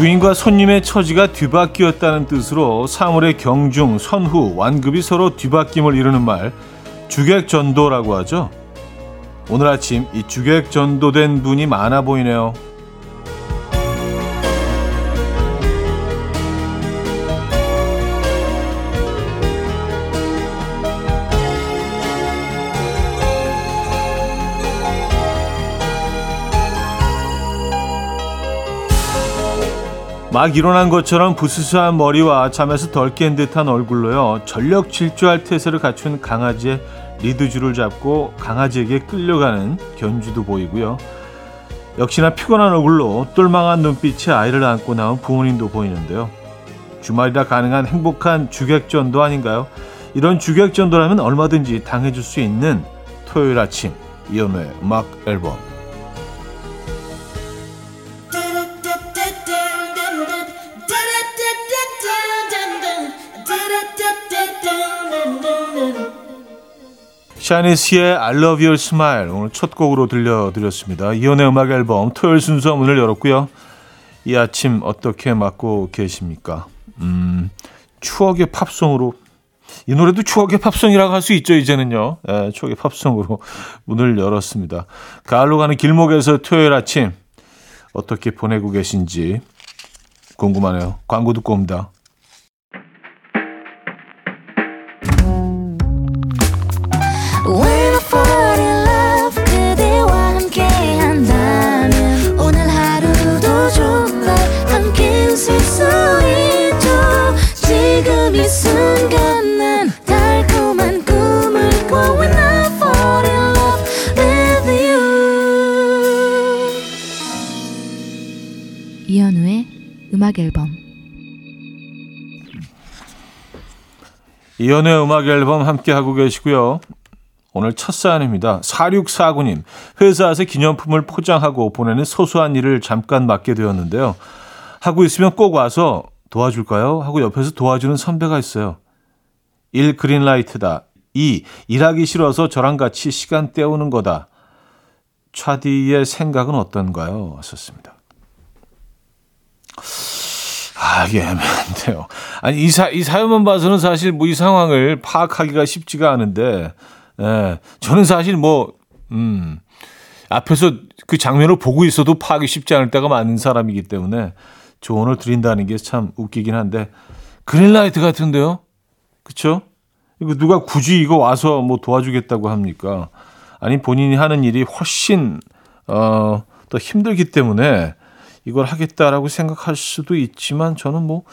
주인과 손님의 처지가 뒤바뀌었다는 뜻으로 사물의 경중, 선후, 완급이 서로 뒤바뀜을 이루는 말 주객전도라고 하죠. 오늘 아침 이 주객전도된 분이 많아 보이네요. 막 일어난 것처럼 부스스한 머리와 잠에서 덜 깬 듯한 얼굴로요. 전력 질주할 태세를 갖춘 강아지의 리드줄을 잡고 강아지에게 끌려가는 견주도 보이고요. 역시나 피곤한 얼굴로 똘망한 눈빛의 아이를 안고 나온 부모님도 보이는데요. 주말이라 가능한 행복한 주객전도 아닌가요? 이런 주객전도라면 얼마든지 당해줄 수 있는 토요일 아침 이연우의 음악 앨범 샤니스의 I Love Your Smile 오늘 첫 곡으로 들려드렸습니다. 이연의 음악 앨범 토요일 순서 문을 열었고요. 이 아침 어떻게 맞고 계십니까? 음, 추억의 팝송으로 이 노래도 추억의 팝송이라고 할 수 있죠 이제는요. 예, 추억의 팝송으로 문을 열었습니다. 가을로 가는 길목에서 토요일 아침 어떻게 보내고 계신지 궁금하네요. 광고 듣고 옵니다. 음악 앨범 이연의 음악 앨범 함께 하고 계시고요. 오늘 첫 사연입니다. 4649님, 회사에서 기념품을 포장하고 보내는 소소한 일을 잠깐 맡게 되었는데요. 하고 있으면 꼭 와서 도와줄까요? 하고 옆에서 도와주는 선배가 있어요. 1. 그린라이트다. 2. 일하기 싫어서 저랑 같이 시간 때우는 거다. 차디의 생각은 어떤가요? 하셨습니다. 아, 이게 애매한데요. 아니, 이 사, 이 사연만 봐서는 사실 뭐 이 상황을 파악하기가 쉽지가 않은데, 예, 저는 사실 뭐, 음, 앞에서 그 장면을 보고 있어도 파악이 쉽지 않을 때가 많은 사람이기 때문에 조언을 드린다는 게 참 웃기긴 한데, 그린라이트 같은데요? 그쵸? 이거 누가 굳이 이거 와서 뭐 도와주겠다고 합니까? 아니, 본인이 하는 일이 훨씬, 어, 더 힘들기 때문에 이걸 하겠다라고 생각할 수도 있지만 저는 뭐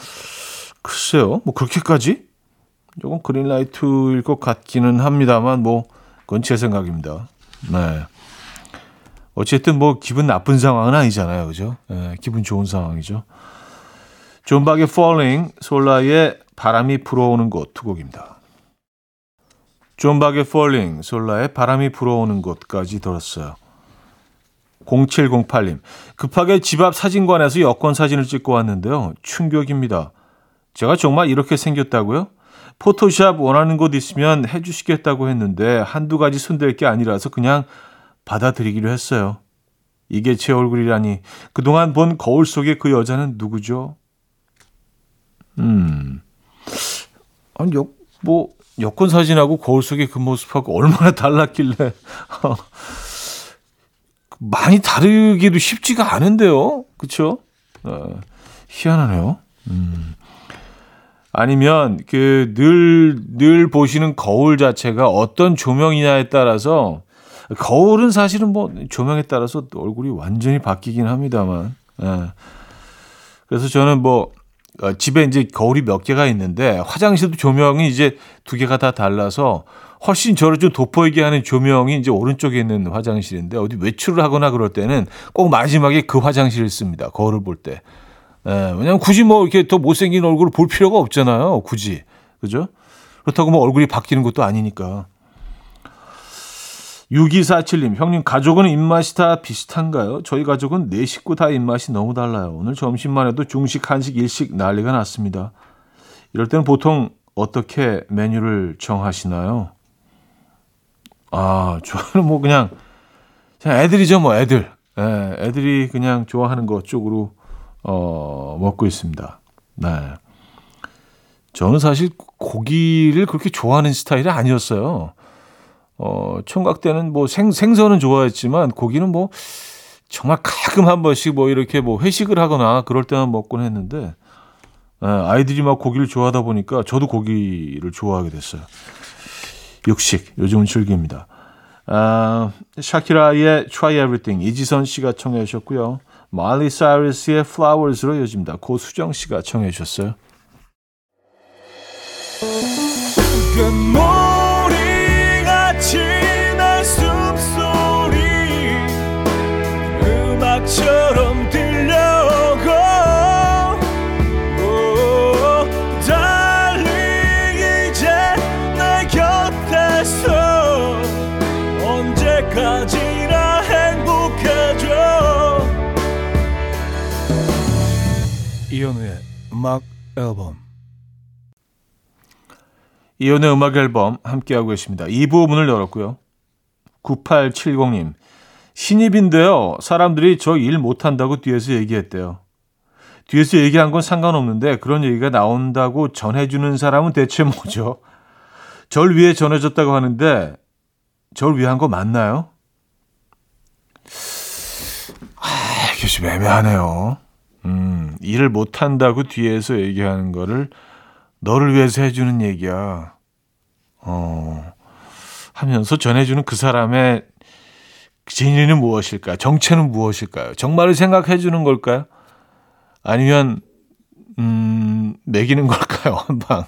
글쎄요. 뭐 그렇게까지 조금 그린라이트일 것 같기는 합니다만 뭐 그건 제 생각입니다. 네. 어쨌든 뭐 기분 나쁜 상황은 아니잖아요. 그죠? 네, 기분 좋은 상황이죠. 존박의 Falling, 솔라의 바람이 불어오는 곳 두 곡입니다. 존박의 Falling, 솔라의 바람이 불어오는 곳까지 들었어요. 0708님. 급하게 집 앞 사진관에서 여권 사진을 찍고 왔는데요. 충격입니다. 제가 정말 이렇게 생겼다고요? 포토샵 원하는 곳 있으면 해주시겠다고 했는데 한두 가지 손댈 게 아니라서 그냥 받아들이기로 했어요. 이게 제 얼굴이라니 그동안 본 거울 속의 그 여자는 누구죠? 음, 아니 여, 뭐 여권 사진하고 거울 속의 그 모습하고 얼마나 달랐길래 많이 다르기도 쉽지가 않은데요. 그렇죠? 어, 희한하네요. 음. 아니면 그늘늘 보시는 거울 자체가 어떤 조명이냐에 따라서 거울은 사실은 뭐 조명에 따라서 얼굴이 완전히 바뀌긴 합니다만. 예. 그래서 저는 뭐 어, 집에 이제 거울이 몇 개가 있는데 화장실도 조명이 이제 두 개가 다 달라서 훨씬 저를 좀 돋보이게 하는 조명이 이제 오른쪽에 있는 화장실인데 어디 외출을 하거나 그럴 때는 꼭 마지막에 그 화장실을 씁니다. 거울을 볼 때. 예, 왜냐면 굳이 뭐 이렇게 더 못생긴 얼굴을 볼 필요가 없잖아요. 굳이. 그죠? 그렇다고 뭐 얼굴이 바뀌는 것도 아니니까. 6247님, 형님, 가족은 입맛이 다 비슷한가요? 저희 가족은 네 식구 다 입맛이 너무 달라요. 오늘 점심만 해도 중식, 한식, 일식 난리가 났습니다. 이럴 때는 보통 어떻게 메뉴를 정하시나요? 아, 저는 뭐 그냥, 그냥 애들이죠, 뭐 애들. 예, 애들이 그냥 좋아하는 것 쪽으로 어, 먹고 있습니다. 네. 저는 사실 고기를 그렇게 좋아하는 스타일이 아니었어요. 어, 총각 때는 뭐 생, 생선은 좋아했지만 고기는 뭐 정말 가끔 한 번씩 뭐 이렇게 뭐 회식을 하거나 그럴 때만 먹곤 했는데 예, 아이들이 막 고기를 좋아하다 보니까 저도 고기를 좋아하게 됐어요. 육식 요즘은 즐깁니다. 아, 샤키라의 Try Everything 이지선 씨가 청해 주셨고요. 말리 사이러스의 Flowers로 이어집니다. 고수정 씨가 청해 주셨어요. 이현우의 음악 앨범 이연의 음악 앨범 함께하고 계십니다. 2부 문을 열었고요. 9870님. 신입인데요. 사람들이 저 일 못한다고 뒤에서 얘기했대요. 뒤에서 얘기한 건 상관없는데 그런 얘기가 나온다고 전해주는 사람은 대체 뭐죠? 절 위해 전해졌다고 하는데 절 위한 거 맞나요? 아, 이게 좀 애매하네요. 음, 일을 못 한다고 뒤에서 얘기하는 거를 너를 위해서 해주는 얘기야. 어, 하면서 전해주는 그 사람의 진리는 무엇일까요? 정체는 무엇일까요? 정말을 생각해 주는 걸까요? 아니면, 음, 매기는 걸까요? 한 방.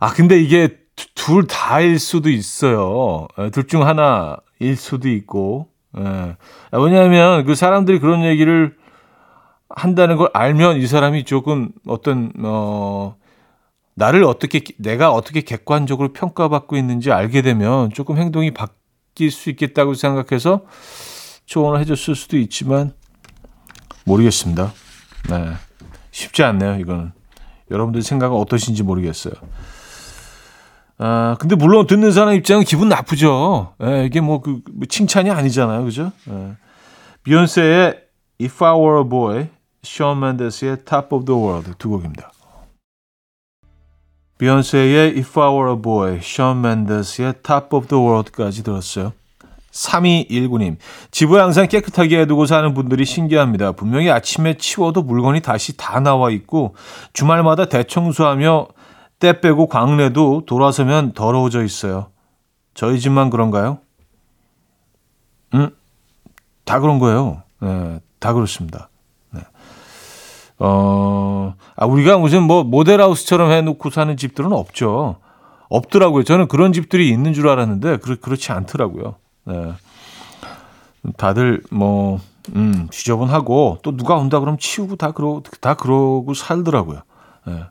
아, 근데 이게 둘 다일 수도 있어요. 어, 둘중 하나일 수도 있고. 예. 왜냐하면 그 사람들이 그런 얘기를 한다는 걸 알면 이 사람이 조금 어떤 어 나를 어떻게 내가 어떻게 객관적으로 평가받고 있는지 알게 되면 조금 행동이 바뀔 수 있겠다고 생각해서 조언을 해줬을 수도 있지만 모르겠습니다. 네, 쉽지 않네요. 이거는 여러분들 생각은 어떠신지 모르겠어요. 아 근데 물론 듣는 사람 입장은 기분 나쁘죠. 예, 이게 뭐그 뭐 칭찬이 아니잖아요, 그죠? 예. 비욘세의 If I Were a Boy 션 맨데스의 Top of the World 두 곡입니다. 비욘세의 If I Were a Boy, 션 맨데스의 Top of the World까지 들었어요. 3219님, 집을 항상 깨끗하게 해두고 사는 분들이 신기합니다. 분명히 아침에 치워도 물건이 다시 다 나와 있고 주말마다 대청소하며 때 빼고 광내도 돌아서면 더러워져 있어요. 저희 집만 그런가요? 음, 다 그런 거예요. 네, 다 그렇습니다. 어, 아, 우리가 무슨 뭐 모델하우스처럼 해놓고 사는 집들은 없죠. 없더라고요. 저는 그런 집들이 있는 줄 알았는데, 그렇, 그렇지 않더라고요. 네. 다들 뭐, 음, 지저분하고, 또 누가 온다 그러면 치우고 다 그러, 다 그러고 살더라고요. 네.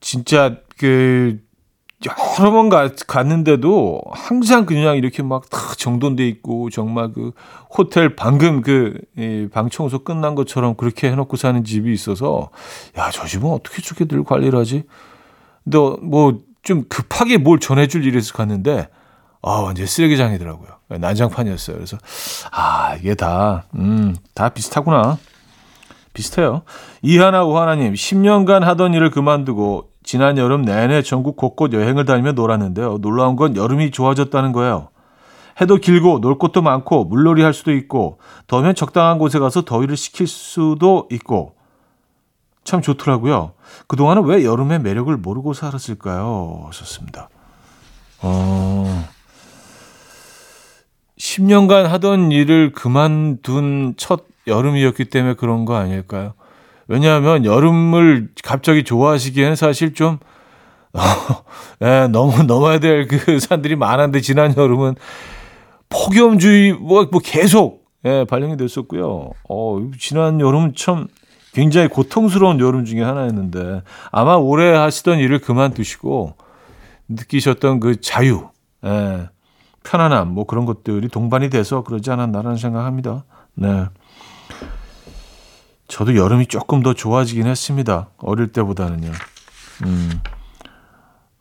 진짜, 그, 여러 번 가, 갔는데도 항상 그냥 이렇게 막 다 정돈돼 있고 정말 그 호텔 방금 그방 청소 끝난 것처럼 그렇게 해놓고 사는 집이 있어서 야 저 집은 어떻게 저렇게 늘 관리를 하지? 근데 뭐 좀 급하게 뭘 전해줄 일에서 갔는데 아 완전 쓰레기장이더라고요. 난장판이었어요. 그래서 아 이게 다음다 비슷하구나. 비슷해요. 이하나 우하나님 10년간 하던 일을 그만두고 지난 여름 내내 전국 곳곳 여행을 다니며 놀았는데요. 놀라운 건 여름이 좋아졌다는 거예요. 해도 길고 놀 곳도 많고 물놀이 할 수도 있고 더우면 적당한 곳에 가서 더위를 식힐 수도 있고 참 좋더라고요. 그동안은 왜 여름의 매력을 모르고 살았을까요? 하셨습니다. 어, 10년간 하던 일을 그만둔 첫 여름이었기 때문에 그런 거 아닐까요? 왜냐하면 여름을 갑자기 좋아하시기에는 사실 좀 어, 예, 너무 넘어야 될 그 산들이 많았는데 지난 여름은 폭염주의 뭐, 뭐 계속 예, 발령이 됐었고요. 어, 지난 여름은 참 굉장히 고통스러운 여름 중에 하나였는데 아마 올해 하시던 일을 그만두시고 느끼셨던 그 자유, 예, 편안함 뭐 그런 것들이 동반이 돼서 그러지 않았나라는 생각합니다. 네. 저도 여름이 조금 더 좋아지긴 했습니다. 어릴 때보다는요. 음.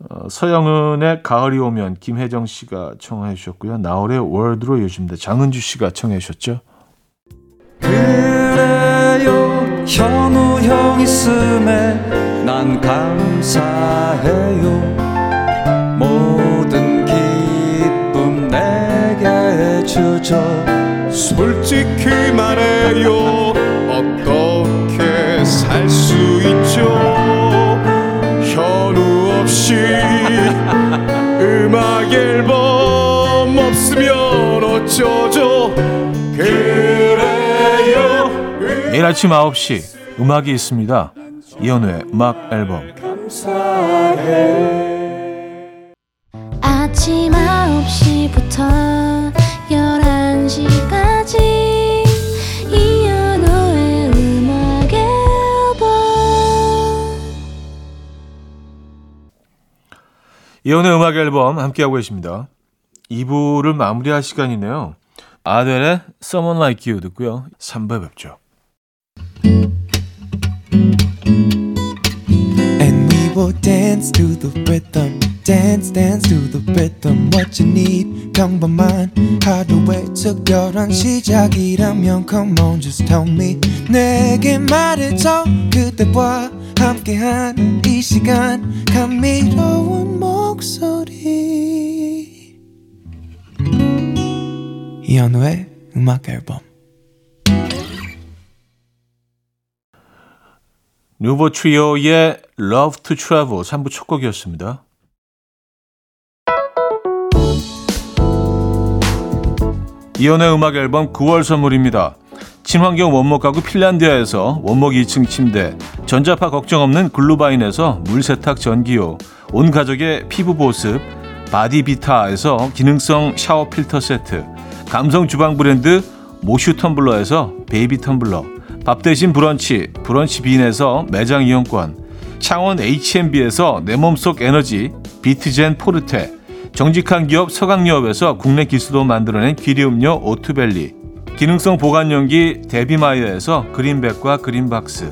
어, 서영은의 가을이 오면 김혜정 씨가 청해 주셨고요. 나월의 월드로 요즘대 장은주 씨가 청해 주셨죠. 그 그래요 현우 형 있음에 난 감사해요 모든 기쁨 내게 주죠 솔직히 말해요 수 있죠. 현우 없이 음악 앨범 없으면 어쩌죠? 그래요. 매일 아침 9시 음악이 있습니다. 이현우의 음악 앨범. 아침 9시부터 이현우의 음악 앨범 함께하고 계십니다. 2부를 마무리할 시간이네요. 아델의 Someone Like You 듣고요. 3부에 뵙죠. Will dance to the rhythm. Dance, dance to the rhythm. What you need, 평범한 하루의 특별한 시작이라면 Come on, just tell me. 내게 말해줘. 그대와 함께한 이 시간. 감미로운 목소리. 이현우의 음악 앨범. 뉴보 트리오의 Love to Travel 3부 첫 곡이었습니다. 이연의 음악 앨범 9월 선물입니다. 친환경 원목 가구 핀란디아에서 원목 2층 침대, 전자파 걱정 없는 글루바인에서 물세탁 전기요, 온 가족의 피부 보습, 바디비타에서 기능성 샤워 필터 세트, 감성 주방 브랜드 모슈 텀블러에서 베이비 텀블러, 밥 대신 브런치, 브런치 빈에서 매장 이용권, 창원 H&B에서 내 몸속 에너지, 비트젠 포르테, 정직한 기업 서강유업에서 국내 기술로 만들어낸 기리음료 오투벨리, 기능성 보관용기 데비마이어에서 그린백과 그린박스,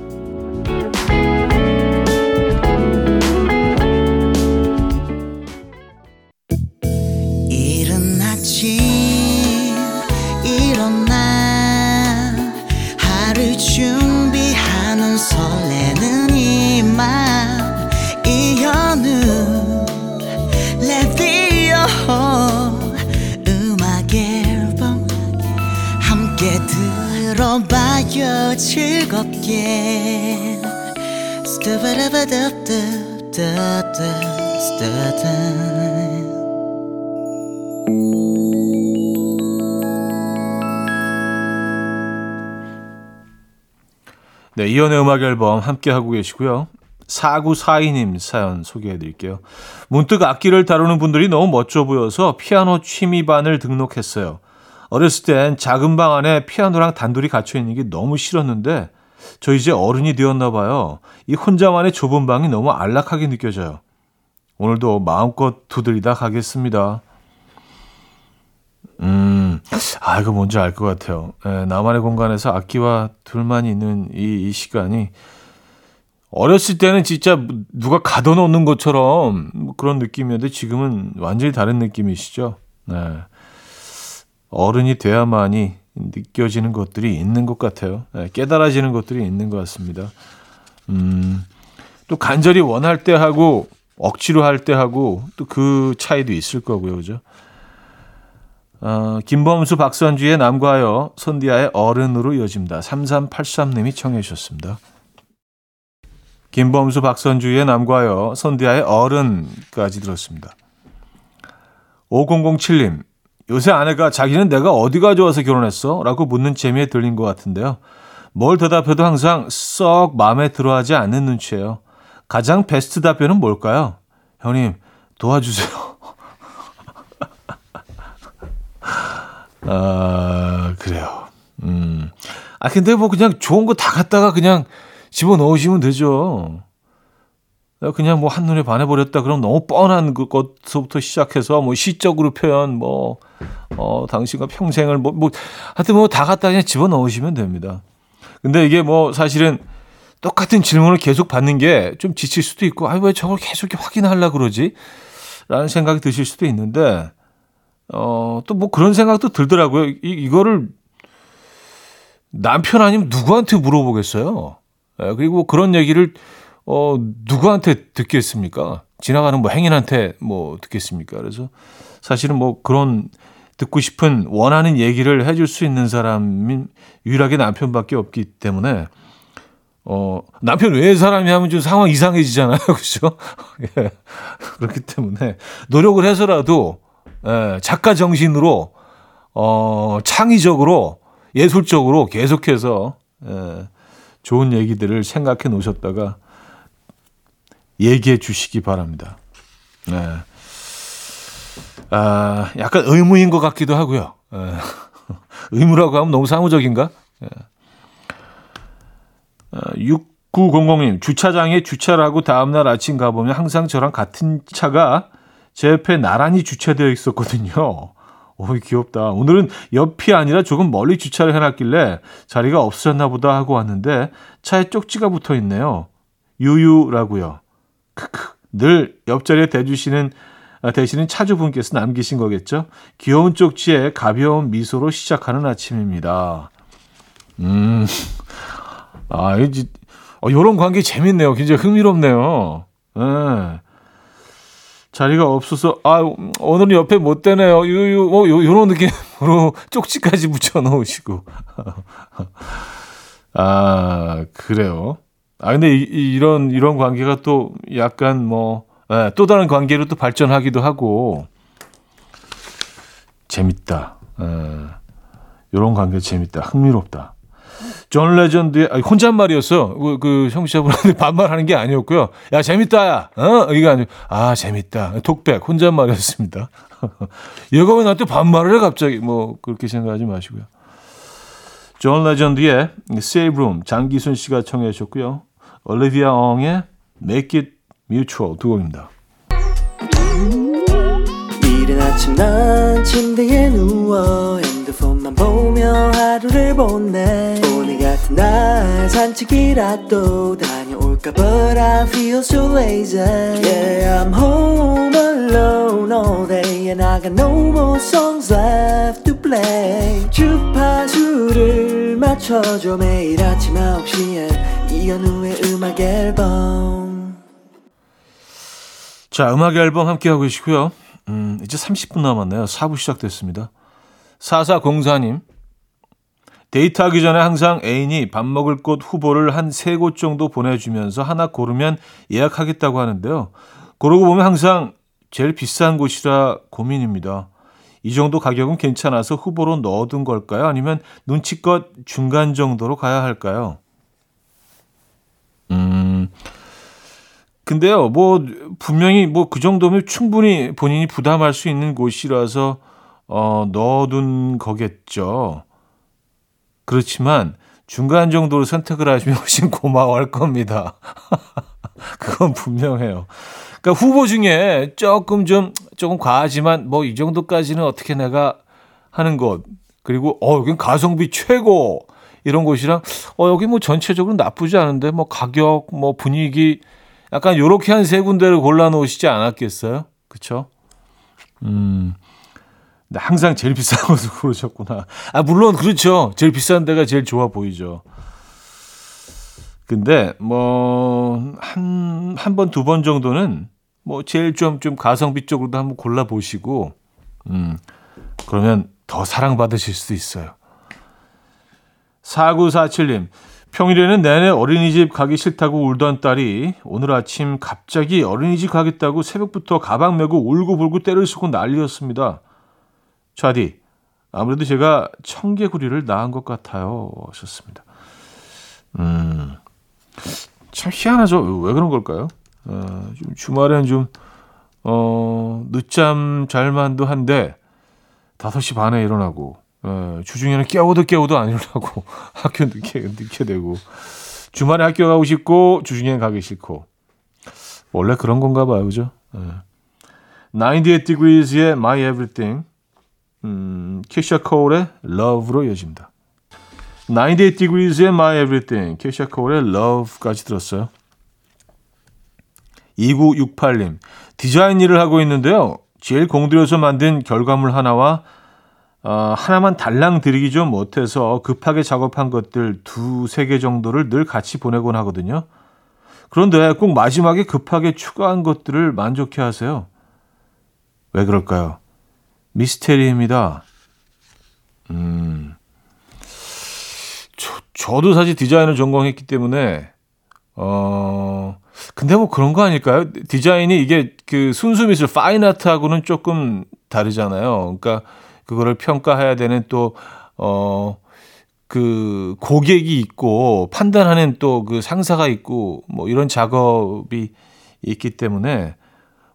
들어봐요 즐겁게 스타바라바답답답답 네, 이연의 음악 앨범 함께 하고 계시고요. 4942님 사연 소개해 드릴게요. 문득 악기를 다루는 분들이 너무 멋져 보여서 피아노 취미반을 등록했어요. 어렸을 땐 작은 방 안에 피아노랑 단둘이 갇혀 있는 게 너무 싫었는데 저 이제 어른이 되었나 봐요. 이 혼자만의 좁은 방이 너무 안락하게 느껴져요. 오늘도 마음껏 두드리다 가겠습니다. 음, 아, 이거 뭔지 알 것 같아요. 예, 나만의 공간에서 악기와 둘만 있는 이, 이 시간이 어렸을 때는 진짜 누가 가둬놓는 것처럼 뭐 그런 느낌이었는데 지금은 완전히 다른 느낌이시죠. 네. 어른이 돼야만이 느껴지는 것들이 있는 것 같아요. 네, 깨달아지는 것들이 있는 것 같습니다. 음, 또 간절히 원할 때 하고 억지로 할 때 하고 또 그 차이도 있을 거고요. 그죠? 어, 김범수 박선주의 남과여 손디아의 어른으로 이어집니다. 3383님이 청해 주셨습니다. 김범수 박선주의 남과여 손디아의 어른까지 들었습니다. 5007님 요새 아내가 자기는 내가 어디가 좋아서 결혼했어? 라고 묻는 재미에 들린 것 같은데요. 뭘 대답해도 항상 썩 마음에 들어 하지 않는 눈치예요. 가장 베스트 답변은 뭘까요? 형님, 도와주세요. 아, 그래요. 음. 아, 근데 뭐 그냥 좋은 거 다 갖다가 그냥 집어 넣으시면 되죠. 그냥 뭐 한눈에 반해버렸다. 그럼 너무 뻔한 그 것부터 시작해서 뭐 시적으로 표현, 뭐, 어, 당신과 평생을 뭐, 뭐, 하여튼 뭐 다 갖다 그냥 집어 넣으시면 됩니다. 근데 이게 뭐 사실은 똑같은 질문을 계속 받는 게 좀 지칠 수도 있고, 아니, 왜 저걸 계속 이렇게 확인하려고 그러지? 라는 생각이 드실 수도 있는데, 어, 또 뭐 그런 생각도 들더라고요. 이, 이거를 남편 아니면 누구한테 물어보겠어요? 예, 그리고 그런 얘기를 어, 누구한테 듣겠습니까? 지나가는 뭐 행인한테 뭐 듣겠습니까? 그래서 사실은 뭐 그런 듣고 싶은 원하는 얘기를 해줄 수 있는 사람이 유일하게 남편밖에 없기 때문에 어, 남편 외의 사람이 하면 좀 상황 이상해지잖아요. 그죠? 예. 그렇기 때문에 노력을 해서라도 예, 작가 정신으로 어, 창의적으로 예술적으로 계속해서 예, 좋은 얘기들을 생각해 놓으셨다가 얘기해 주시기 바랍니다. 네. 아, 약간 의무인 것 같기도 하고요. 예. 의무라고 하면 너무 사무적인가? 예. 아, 6900님, 주차장에 주차를 하고 다음날 아침 가보면 항상 저랑 같은 차가 제 옆에 나란히 주차되어 있었거든요. 오, 귀엽다. 오늘은 옆이 아니라 조금 멀리 주차를 해놨길래 자리가 없어졌나 보다 하고 왔는데 차에 쪽지가 붙어 있네요. 유유라고요. 늘 옆자리에 대주시는 아, 대신은 차주분께서 남기신 거겠죠. 귀여운 쪽지에 가벼운 미소로 시작하는 아침입니다. 음, 아, 이, 어, 요런 관계 재밌네요. 굉장히 흥미롭네요. 예. 자리가 없어서 아 오늘은 옆에 못 되네요. 유유 뭐 요, 요런 느낌으로 쪽지까지 붙여 놓으시고 아 그래요. 아 근데 이, 런 이런 관계가 또 약간 뭐또 예, 다른 관계로 또 발전하기도 하고 재밌다. 예, 이런 관계 재밌다. 흥미롭다. 존 레전드의 아니, 혼잣말이었어. 그, 그 형제분한테 반말하는 게 아니었고요. 야 재밌다. 야. 어 이게 아니고 아 재밌다. talkback 혼잣말이었습니다. 얘가 왜 나한테 반말을 해 갑자기 뭐 그렇게 생각하지 마시고요. 존 레전드의 Save Room 장기순 씨가 청해 주셨고요. 올리비아 옹의 Make It Mutual 두 곡입니다. 이른 아침 난 침대에 누워 핸드폰만 보며 하루를 보내 오늘 같은 날 산책이라도 다녀올까 But I feel so lazy Yeah I'm home alone all day And I got no more songs left play 주파수를 맞춰줘 매일 아침 9시에 이현우의 음악 앨범 자, 음악 앨범 함께 하고 계시고요. 음, 이제 30분 남았네요. 4부 시작됐습니다. 4404님. 데이트하기 전에 항상 애인이 밥 먹을 곳 후보를 한 세 곳 정도 보내주면서 하나 고르면 예약하겠다고 하는데요. 고르고 보면 항상 제일 비싼 곳이라 고민입니다. 이 정도 가격은 괜찮아서 후보로 넣어둔 걸까요? 아니면 눈치껏 중간 정도로 가야 할까요? 음, 근데요, 뭐, 분명히 뭐 그 정도면 충분히 본인이 부담할 수 있는 곳이라서, 어, 넣어둔 거겠죠. 그렇지만, 중간 정도로 선택을 하시면 훨씬 고마워할 겁니다. 그건 분명해요. 그러니까 후보 중에 조금 좀, 조금 과하지만, 뭐, 이 정도까지는 어떻게 내가 하는 곳. 그리고, 어, 여긴 가성비 최고. 이런 곳이랑, 어, 여기 뭐 전체적으로 나쁘지 않은데, 뭐, 가격, 뭐, 분위기, 약간 요렇게 한 세 군데를 골라 놓으시지 않았겠어요? 그쵸? 음. 항상 제일 비싼 것을 고르셨구나. 아, 물론 그렇죠. 제일 비싼 데가 제일 좋아 보이죠. 근데 뭐 한 한 번 두번 정도는 뭐 제일 좀좀 가성비 쪽으로도 한번 골라 보시고 음. 그러면 더 사랑받으실 수도 있어요. 4947님. 평일에는 내내 어린이집 가기 싫다고 울던 딸이 오늘 아침 갑자기 어린이집 가겠다고 새벽부터 가방 메고 울고불고 때를 쓰고 난리였습니다. 좌디, 아무래도 제가 청개구리를 낳은 것 같아요. 하셨습니다. 음, 참 희한하죠. 왜 그런 걸까요? 어, 좀 주말엔 좀, 어, 늦잠 잘만도 한데, 5시 반에 일어나고, 어, 주중에는 깨워도 깨워도 안 일어나고, 학교 늦게, 늦게 되고, 주말에 학교 가고 싶고, 주중에는 가기 싫고. 원래 그런 건가 봐요, 그죠? 예. 98 Degrees의 My Everything, 음, 캐샤 코울의 Love로 이어집니다. 98 Degrees의 My Everything, 캐샤 코울의 Love까지 들었어요. 2968님, 디자인 일을 하고 있는데요. 제일 공들여서 만든 결과물 하나와 어, 하나만 달랑 드리기 좀 못해서 급하게 작업한 것들 두세 개 정도를 늘 같이 보내곤 하거든요. 그런데 꼭 마지막에 급하게 추가한 것들을 만족해 하세요. 왜 그럴까요? 미스테리입니다. 음, 저, 저도 사실 디자인을 전공했기 때문에, 어, 근데 뭐 그런 거 아닐까요? 디자인이 이게 그 순수 미술, 파인 아트하고는 조금 다르잖아요. 그러니까 그거를 평가해야 되는 또, 어, 그 고객이 있고 판단하는 또 그 상사가 있고 뭐 이런 작업이 있기 때문에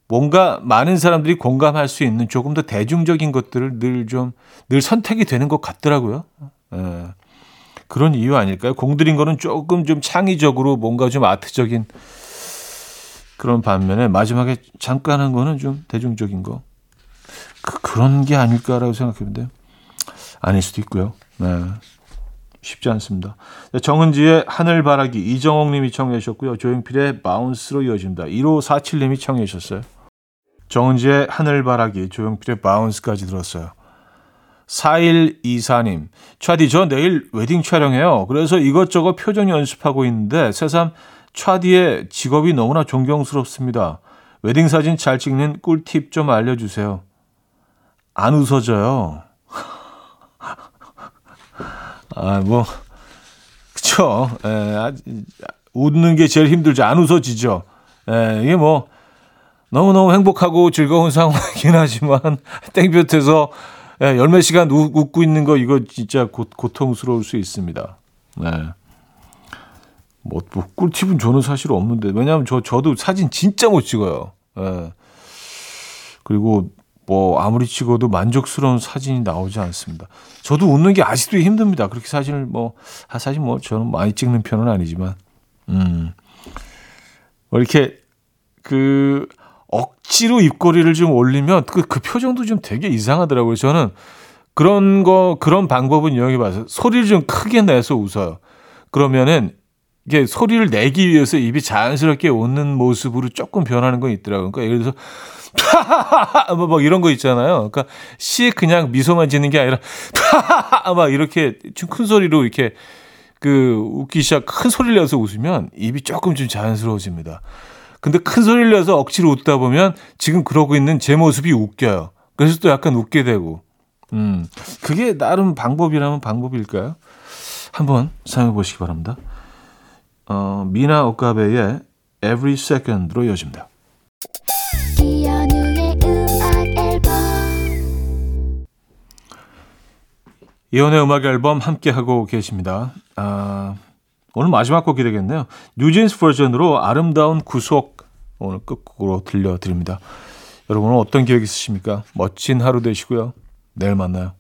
뭔가 많은 사람들이 공감할 수 있는 조금 더 대중적인 것들을 늘 좀늘 선택이 되는 것 같더라고요. 예. 그런 이유 아닐까요? 공들인 거는 조금 좀 창의적으로 뭔가 좀 아트적인 그런 반면에 마지막에 잠깐 한 거는 좀 대중적인 거. 그, 그런 게 아닐까라고 생각해본데 아닐 수도 있고요. 네. 쉽지 않습니다. 정은지의 하늘바라기 이정옥 님이 청해 주셨고요. 조용필의 바운스로 이어집니다. 1547 님이 청해 주셨어요. 정은지의 하늘바라기 조용필의 바운스까지 들었어요. 4124님, 차디, 저 내일 웨딩 촬영해요. 그래서 이것저것 표정 연습하고 있는데, 새삼 차디의 직업이 너무나 존경스럽습니다. 웨딩 사진 잘 찍는 꿀팁 좀 알려주세요. 안 웃어져요. 아, 뭐, 그쵸. 에, 아, 웃는 게 제일 힘들죠. 안 웃어지죠. 에, 이게 뭐, 너무너무 행복하고 즐거운 상황이긴 하지만, 땡볕에서 예, 열몇 시간 우, 웃고 있는 거, 이거 진짜 고, 고통스러울 수 있습니다. 네. 뭐, 뭐, 꿀팁은 저는 사실 없는데, 왜냐하면 저, 저도 사진 진짜 못 찍어요. 예. 그리고 뭐, 아무리 찍어도 만족스러운 사진이 나오지 않습니다. 저도 웃는 게 아직도 힘듭니다. 그렇게 사진을 뭐, 아, 사실 뭐, 저는 많이 찍는 편은 아니지만, 음. 뭐 이렇게, 그, 억지로 입꼬리를 좀 올리면 그, 그 표정도 좀 되게 이상하더라고요. 저는 그런 거, 그런 방법은 이용해 봐서 소리를 좀 크게 내서 웃어요. 그러면은 이게 소리를 내기 위해서 입이 자연스럽게 웃는 모습으로 조금 변하는 건 있더라고요. 그러니까 예를 들어서 뭐, 뭐 이런 거 있잖아요. 그러니까 시 그냥 미소만 짓는 게 아니라 막 이렇게 좀 큰 소리로 이렇게 그 웃기 시작 큰 소리를 내서 웃으면 입이 조금 좀 자연스러워집니다. 근데 큰 소리를 내서 억지로 웃다 보면 지금 그러고 있는 제 모습이 웃겨요. 그래서 또 약간 웃게 되고. 음, 그게 나름 방법이라면 방법일까요? 한번 사용해 보시기 바랍니다. 어, 미나 오카베의 Every Second로 이어집니다. 이혼의 음악 앨범 함께 하고 계십니다. 아, 오늘 마지막 곡이 되겠네요. 뉴진스 버전으로 아름다운 구속 오늘 끝곡으로 들려드립니다. 여러분은 어떤 기억 있으십니까? 멋진 하루 되시고요. 내일 만나요.